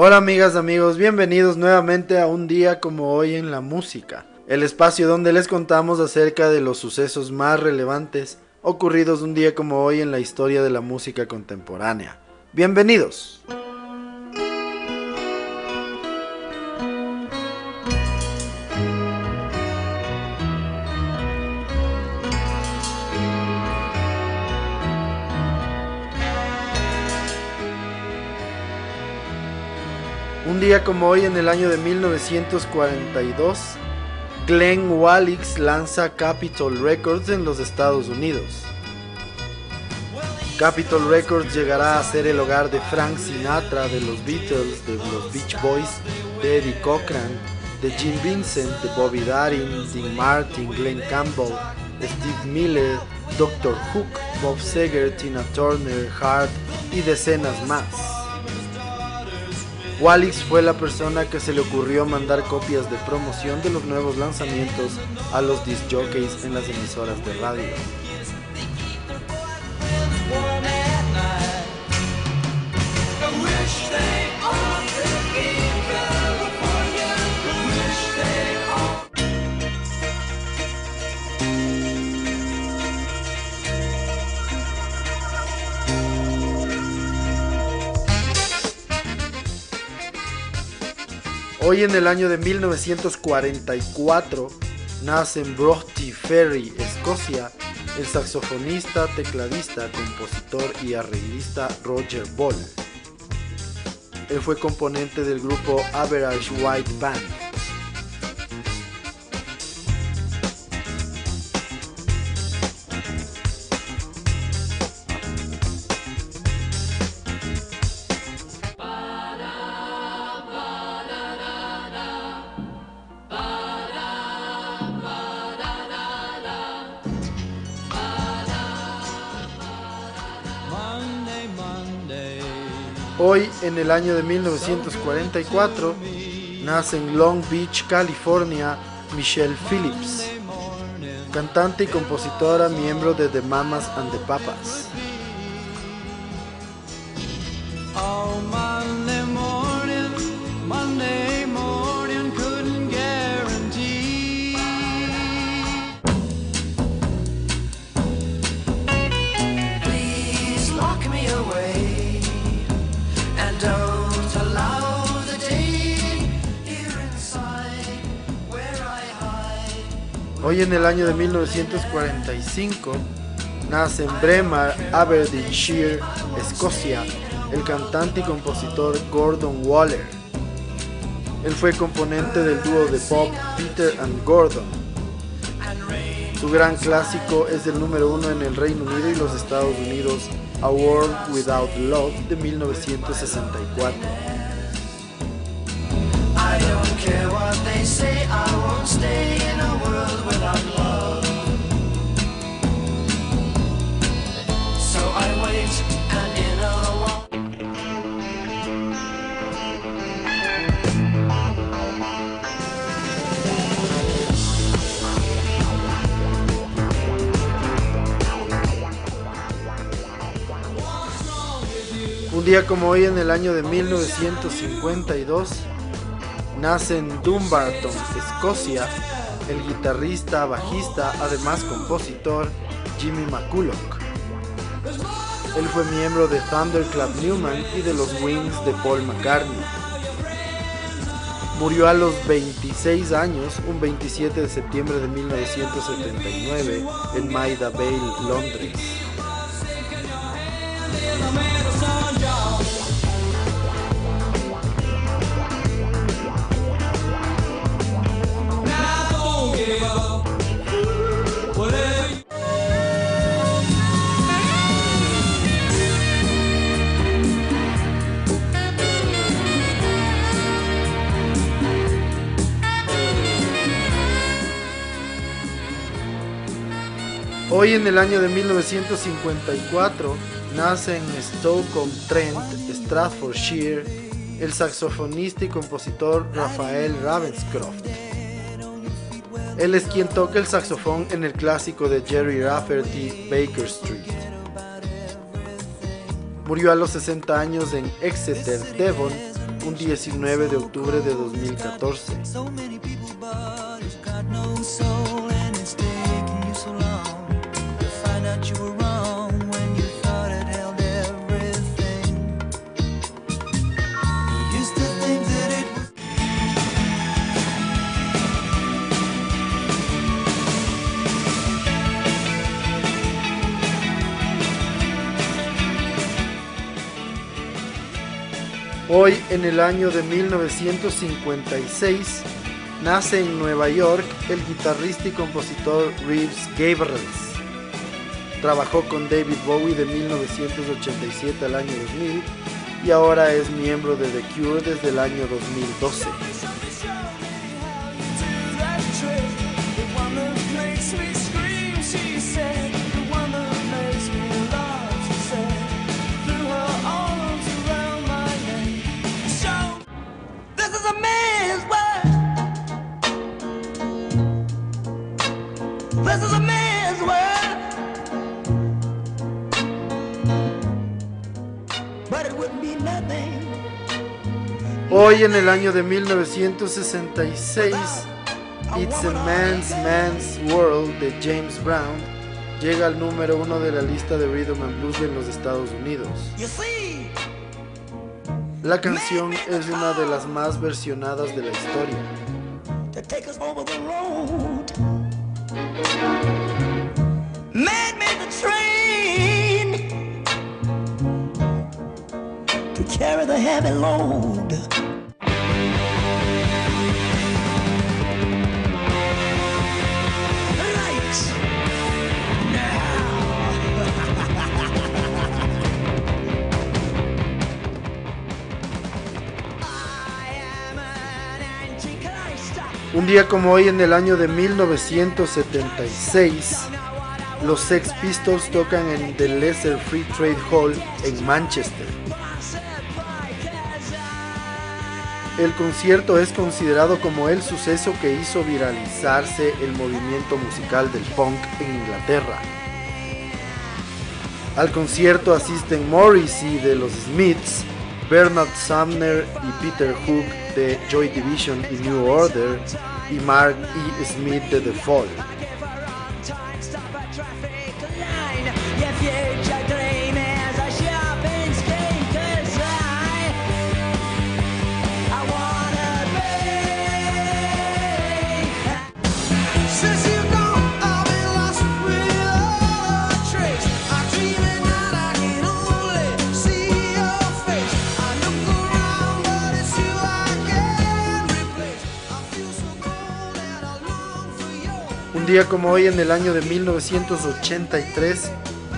Hola amigas, amigos, bienvenidos nuevamente a un día como hoy en la música, el espacio donde les contamos acerca de los sucesos más relevantes ocurridos un día como hoy en la historia de la música contemporánea. Bienvenidos. Un día como hoy en el año de 1942, Glenn Walix lanza Capitol Records en los Estados Unidos. Capitol Records llegará a ser el hogar de Frank Sinatra, de los Beatles, de los Beach Boys, de Eddie Cochran, de Jim Vincent, de Bobby Darin, Dean Martin, Glenn Campbell, Steve Miller, Dr. Hook, Bob Seger, Tina Turner, Hart y decenas más. Walix fue la persona que se le ocurrió mandar copias de promoción de los nuevos lanzamientos a los disc jockeys en las emisoras de radio. Hoy en el año de 1944 nace en Broughty Ferry, Escocia, el saxofonista, tecladista, compositor y arreglista Roger Ball. Él fue componente del grupo Average White Band. En el año de 1944, nace en Long Beach, California, Michelle Phillips, cantante y compositora, miembro de The Mamas and the Papas. Hoy en el año de 1945 nace en Bremer, Aberdeenshire, Escocia, el cantante y compositor Gordon Waller. Él fue componente del dúo de pop Peter and Gordon. Su gran clásico es el número uno en el Reino Unido y los Estados Unidos, A World Without Love de 1964. Un día como hoy en el año de 1952 nace en Dumbarton, Escocia, el guitarrista, bajista, además compositor Jimmy McCulloch. Él fue miembro de Thunderclap Newman y de los Wings de Paul McCartney. Murió a los 26 años, un 27 de septiembre de 1979, en Maida Vale, Londres. Hoy en el año de 1954 nace en Stoke-on-Trent, Stratfordshire, el saxofonista y compositor Rafael Ravenscroft. Él es quien toca el saxofón en el clásico de Jerry Rafferty, Baker Street. Murió a los 60 años en Exeter, Devon, un 19 de octubre de 2014. Hoy, en el año de 1956, nace en Nueva York el guitarrista y compositor Reeves Gabrels. Trabajó con David Bowie de 1987 al año 2000 y ahora es miembro de The Cure desde el año 2012. Hoy en el año de 1966, It's a Man's Man's World de James Brown llega al número uno de la lista de Rhythm and Blues en los Estados Unidos. La canción es una de las más versionadas de la historia. Heavy load. Un día como hoy en el año de 1976, los Sex Pistols tocan en The Lesser Free Trade Hall en Manchester. El concierto es considerado como el suceso que hizo viralizarse el movimiento musical del punk en Inglaterra. Al concierto asisten Morrissey de los Smiths, Bernard Sumner y Peter Hook de Joy Division y New Order y Mark E. Smith de The Fall. Día como hoy, en el año de 1983,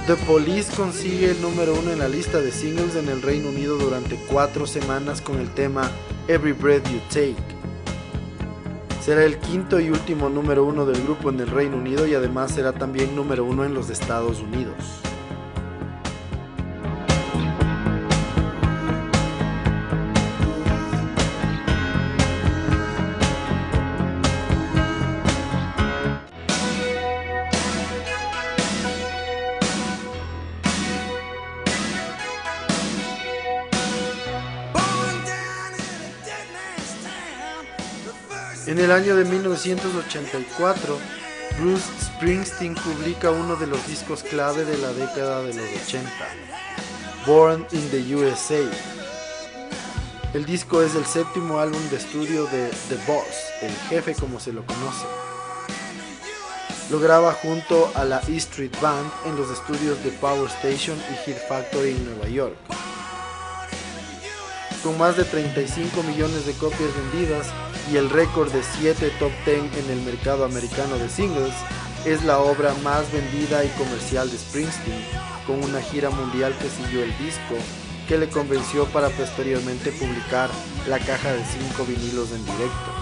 The Police consigue el número uno en la lista de singles en el Reino Unido durante cuatro semanas con el tema Every Breath You Take. Será el quinto y último número uno del grupo en el Reino Unido y además será también número uno en los Estados Unidos. En el año de 1984, Bruce Springsteen publica uno de los discos clave de la década de los 80, Born in the USA. El disco es el séptimo álbum de estudio de The Boss, el jefe como se lo conoce. Lo graba junto a la E Street Band en los estudios de Power Station y Hit Factory en Nueva York. Con más de 35 millones de copias vendidas, y el récord de 7 top 10 en el mercado americano de singles, es la obra más vendida y comercial de Springsteen, con una gira mundial que siguió el disco, que le convenció para posteriormente publicar la caja de 5 vinilos en directo.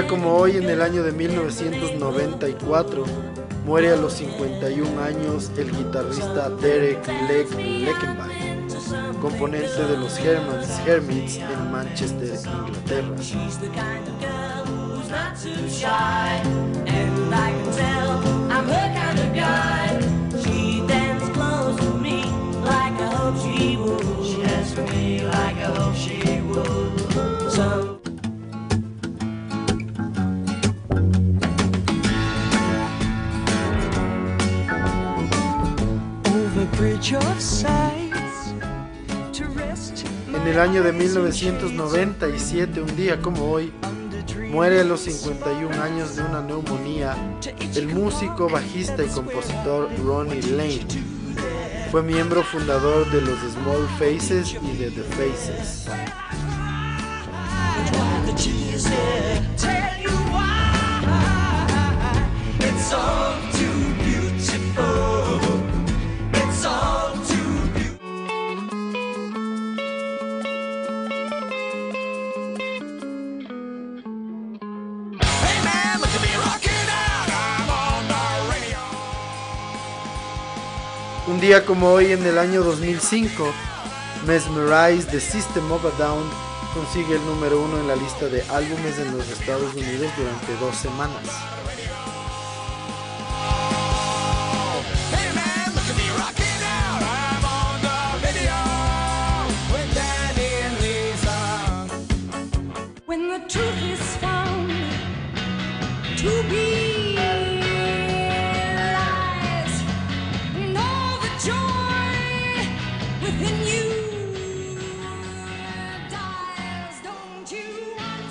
Día como hoy, en el año de 1994, muere a los 51 años el guitarrista Derek Leck Leckenbach, componente de los Hermans Hermits en Manchester, Inglaterra. En el año de 1997, un día como hoy, muere a los 51 años de una neumonía el músico, bajista y compositor Ronnie Lane. Fue miembro fundador de los Small Faces y de The Faces. Un día como hoy en el año 2005, Mesmerize the System of a Down consigue el número uno en la lista de álbumes en los Estados Unidos durante dos semanas.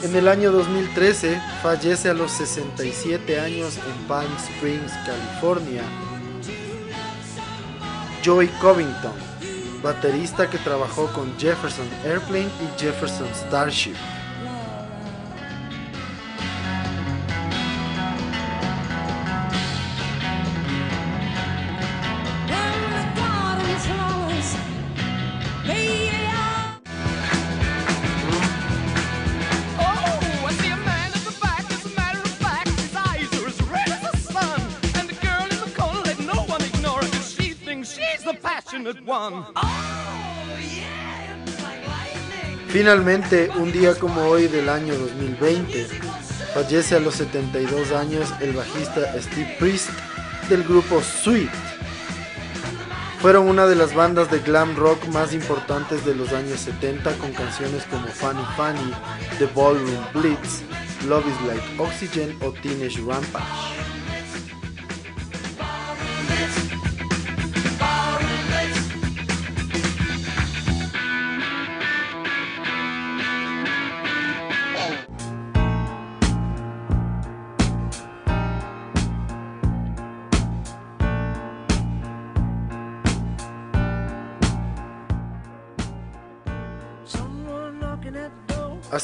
En el año 2013 fallece a los 67 años en Palm Springs, California, Joey Covington, baterista que trabajó con Jefferson Airplane y Jefferson Starship. Finalmente, un día como hoy del año 2020, fallece a los 72 años el bajista Steve Priest del grupo Sweet. Fueron una de las bandas de glam rock más importantes de los años 70 con canciones como Funny Funny, The Ballroom Blitz, Love is Like Oxygen o Teenage Rampage.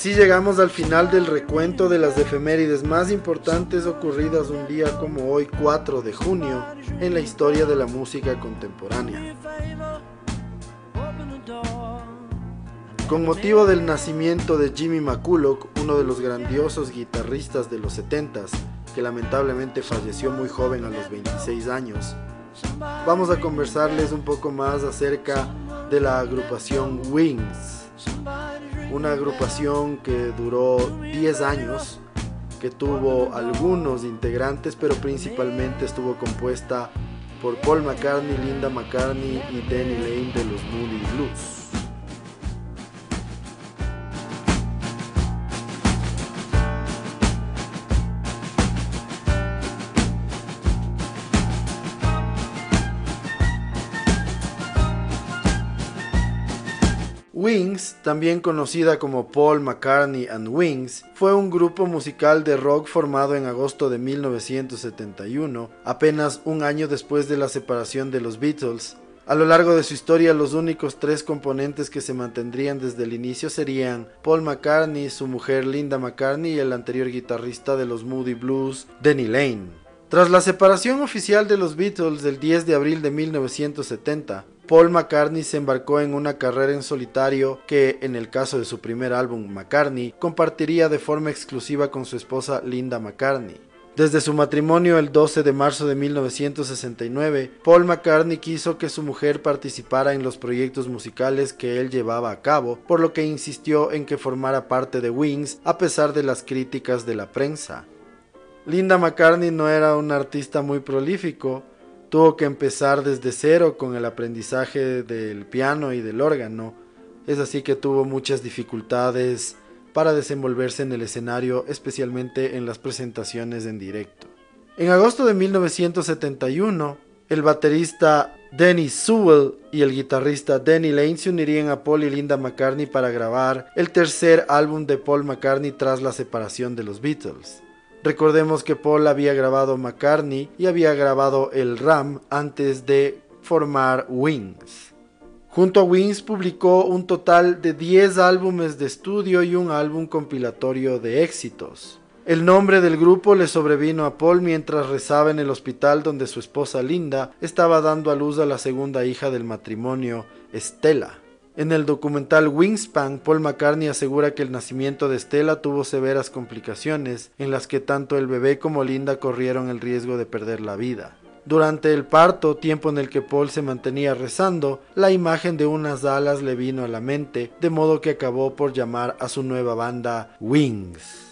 Así llegamos al final del recuento de las efemérides más importantes ocurridas un día como hoy 4 de junio en la historia de la música contemporánea. Con motivo del nacimiento de Jimmy McCulloch, uno de los grandiosos guitarristas de los 70s, que lamentablemente falleció muy joven a los 26 años, vamos a conversarles un poco más acerca de la agrupación Wings una agrupación que duró 10 años, que tuvo algunos integrantes, pero principalmente estuvo compuesta por Paul McCartney, Linda McCartney y Danny Lane de los Moody Blues. También conocida como Paul McCartney and Wings, fue un grupo musical de rock formado en agosto de 1971, apenas un año después de la separación de los Beatles. A lo largo de su historia, los únicos tres componentes que se mantendrían desde el inicio serían Paul McCartney, su mujer Linda McCartney y el anterior guitarrista de los Moody Blues, Denny Lane. Tras la separación oficial de los Beatles del 10 de abril de 1970, Paul McCartney se embarcó en una carrera en solitario que, en el caso de su primer álbum McCartney, compartiría de forma exclusiva con su esposa Linda McCartney. Desde su matrimonio el 12 de marzo de 1969, Paul McCartney quiso que su mujer participara en los proyectos musicales que él llevaba a cabo, por lo que insistió en que formara parte de Wings a pesar de las críticas de la prensa. Linda McCartney no era un artista muy prolífico, tuvo que empezar desde cero con el aprendizaje del piano y del órgano, es así que tuvo muchas dificultades para desenvolverse en el escenario, especialmente en las presentaciones en directo. En agosto de 1971, el baterista Dennis Sewell y el guitarrista Danny Lane se unirían a Paul y Linda McCartney para grabar el tercer álbum de Paul McCartney tras la separación de los Beatles. Recordemos que Paul había grabado McCartney y había grabado el Ram antes de formar Wings. Junto a Wings publicó un total de 10 álbumes de estudio y un álbum compilatorio de éxitos. El nombre del grupo le sobrevino a Paul mientras rezaba en el hospital donde su esposa Linda estaba dando a luz a la segunda hija del matrimonio, Stella. En el documental Wingspan, Paul McCartney asegura que el nacimiento de Stella tuvo severas complicaciones, en las que tanto el bebé como Linda corrieron el riesgo de perder la vida. Durante el parto, tiempo en el que Paul se mantenía rezando, la imagen de unas alas le vino a la mente, de modo que acabó por llamar a su nueva banda Wings.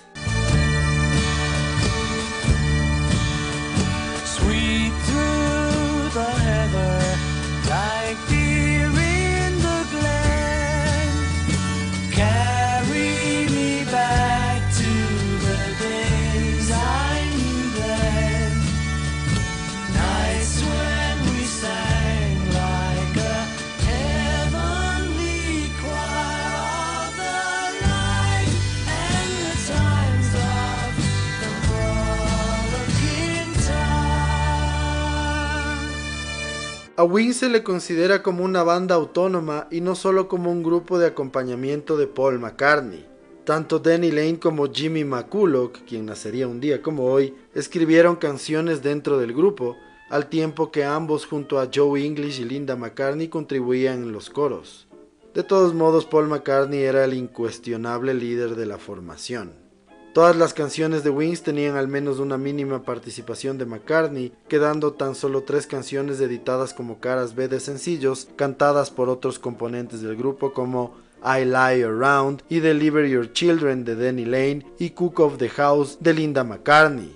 A Wings se le considera como una banda autónoma y no solo como un grupo de acompañamiento de Paul McCartney. Tanto Danny Lane como Jimmy McCulloch, quien nacería un día como hoy, escribieron canciones dentro del grupo, al tiempo que ambos junto a Joe English y Linda McCartney contribuían en los coros. De todos modos, Paul McCartney era el incuestionable líder de la formación. Todas las canciones de Wings tenían al menos una mínima participación de McCartney, quedando tan solo tres canciones editadas como caras B de sencillos, cantadas por otros componentes del grupo como I Lie Around y Deliver Your Children de Danny Lane y Cook of the House de Linda McCartney.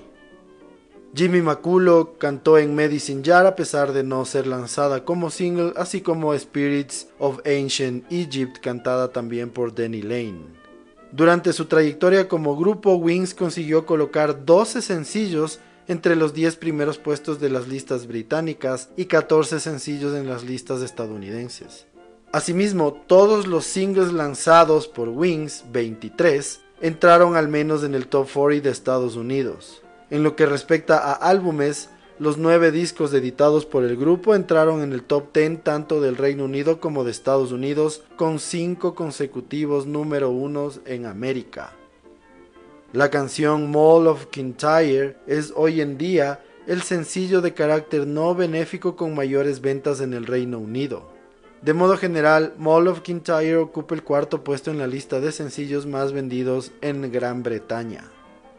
Jimmy McCulloch cantó en Medicine Jar a pesar de no ser lanzada como single, así como Spirits of Ancient Egypt cantada también por Danny Lane. Durante su trayectoria como grupo, Wings consiguió colocar 12 sencillos entre los 10 primeros puestos de las listas británicas y 14 sencillos en las listas estadounidenses. Asimismo, todos los singles lanzados por Wings, 23, entraron al menos en el top 40 de Estados Unidos. En lo que respecta a álbumes, los nueve discos editados por el grupo entraron en el top 10 tanto del Reino Unido como de Estados Unidos, con cinco consecutivos número unos en América. La canción Mall of Kintyre es hoy en día el sencillo de carácter no benéfico con mayores ventas en el Reino Unido. De modo general, Mall of Kintyre ocupa el cuarto puesto en la lista de sencillos más vendidos en Gran Bretaña.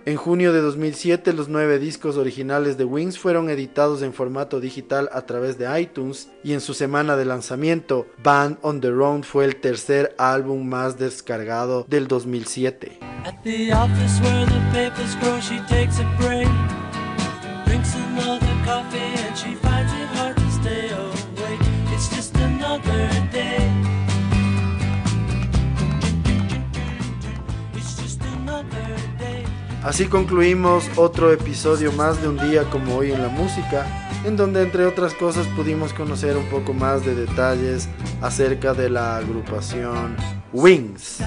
En junio de 2007, los nueve discos originales de Wings fueron editados en formato digital a través de iTunes y en su semana de lanzamiento, Band on the Run fue el tercer álbum más descargado del 2007. Así concluimos otro episodio más de un día como hoy en la música, en donde entre otras cosas pudimos conocer un poco más de detalles acerca de la agrupación Wings.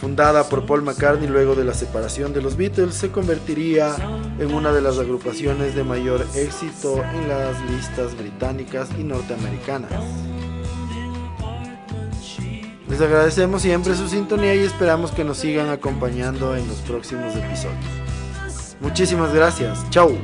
Fundada por Paul McCartney luego de la separación de los Beatles, se convertiría en una de las agrupaciones de mayor éxito en las listas británicas y norteamericanas. Les agradecemos siempre su sintonía y esperamos que nos sigan acompañando en los próximos episodios. Muchísimas gracias. Chau.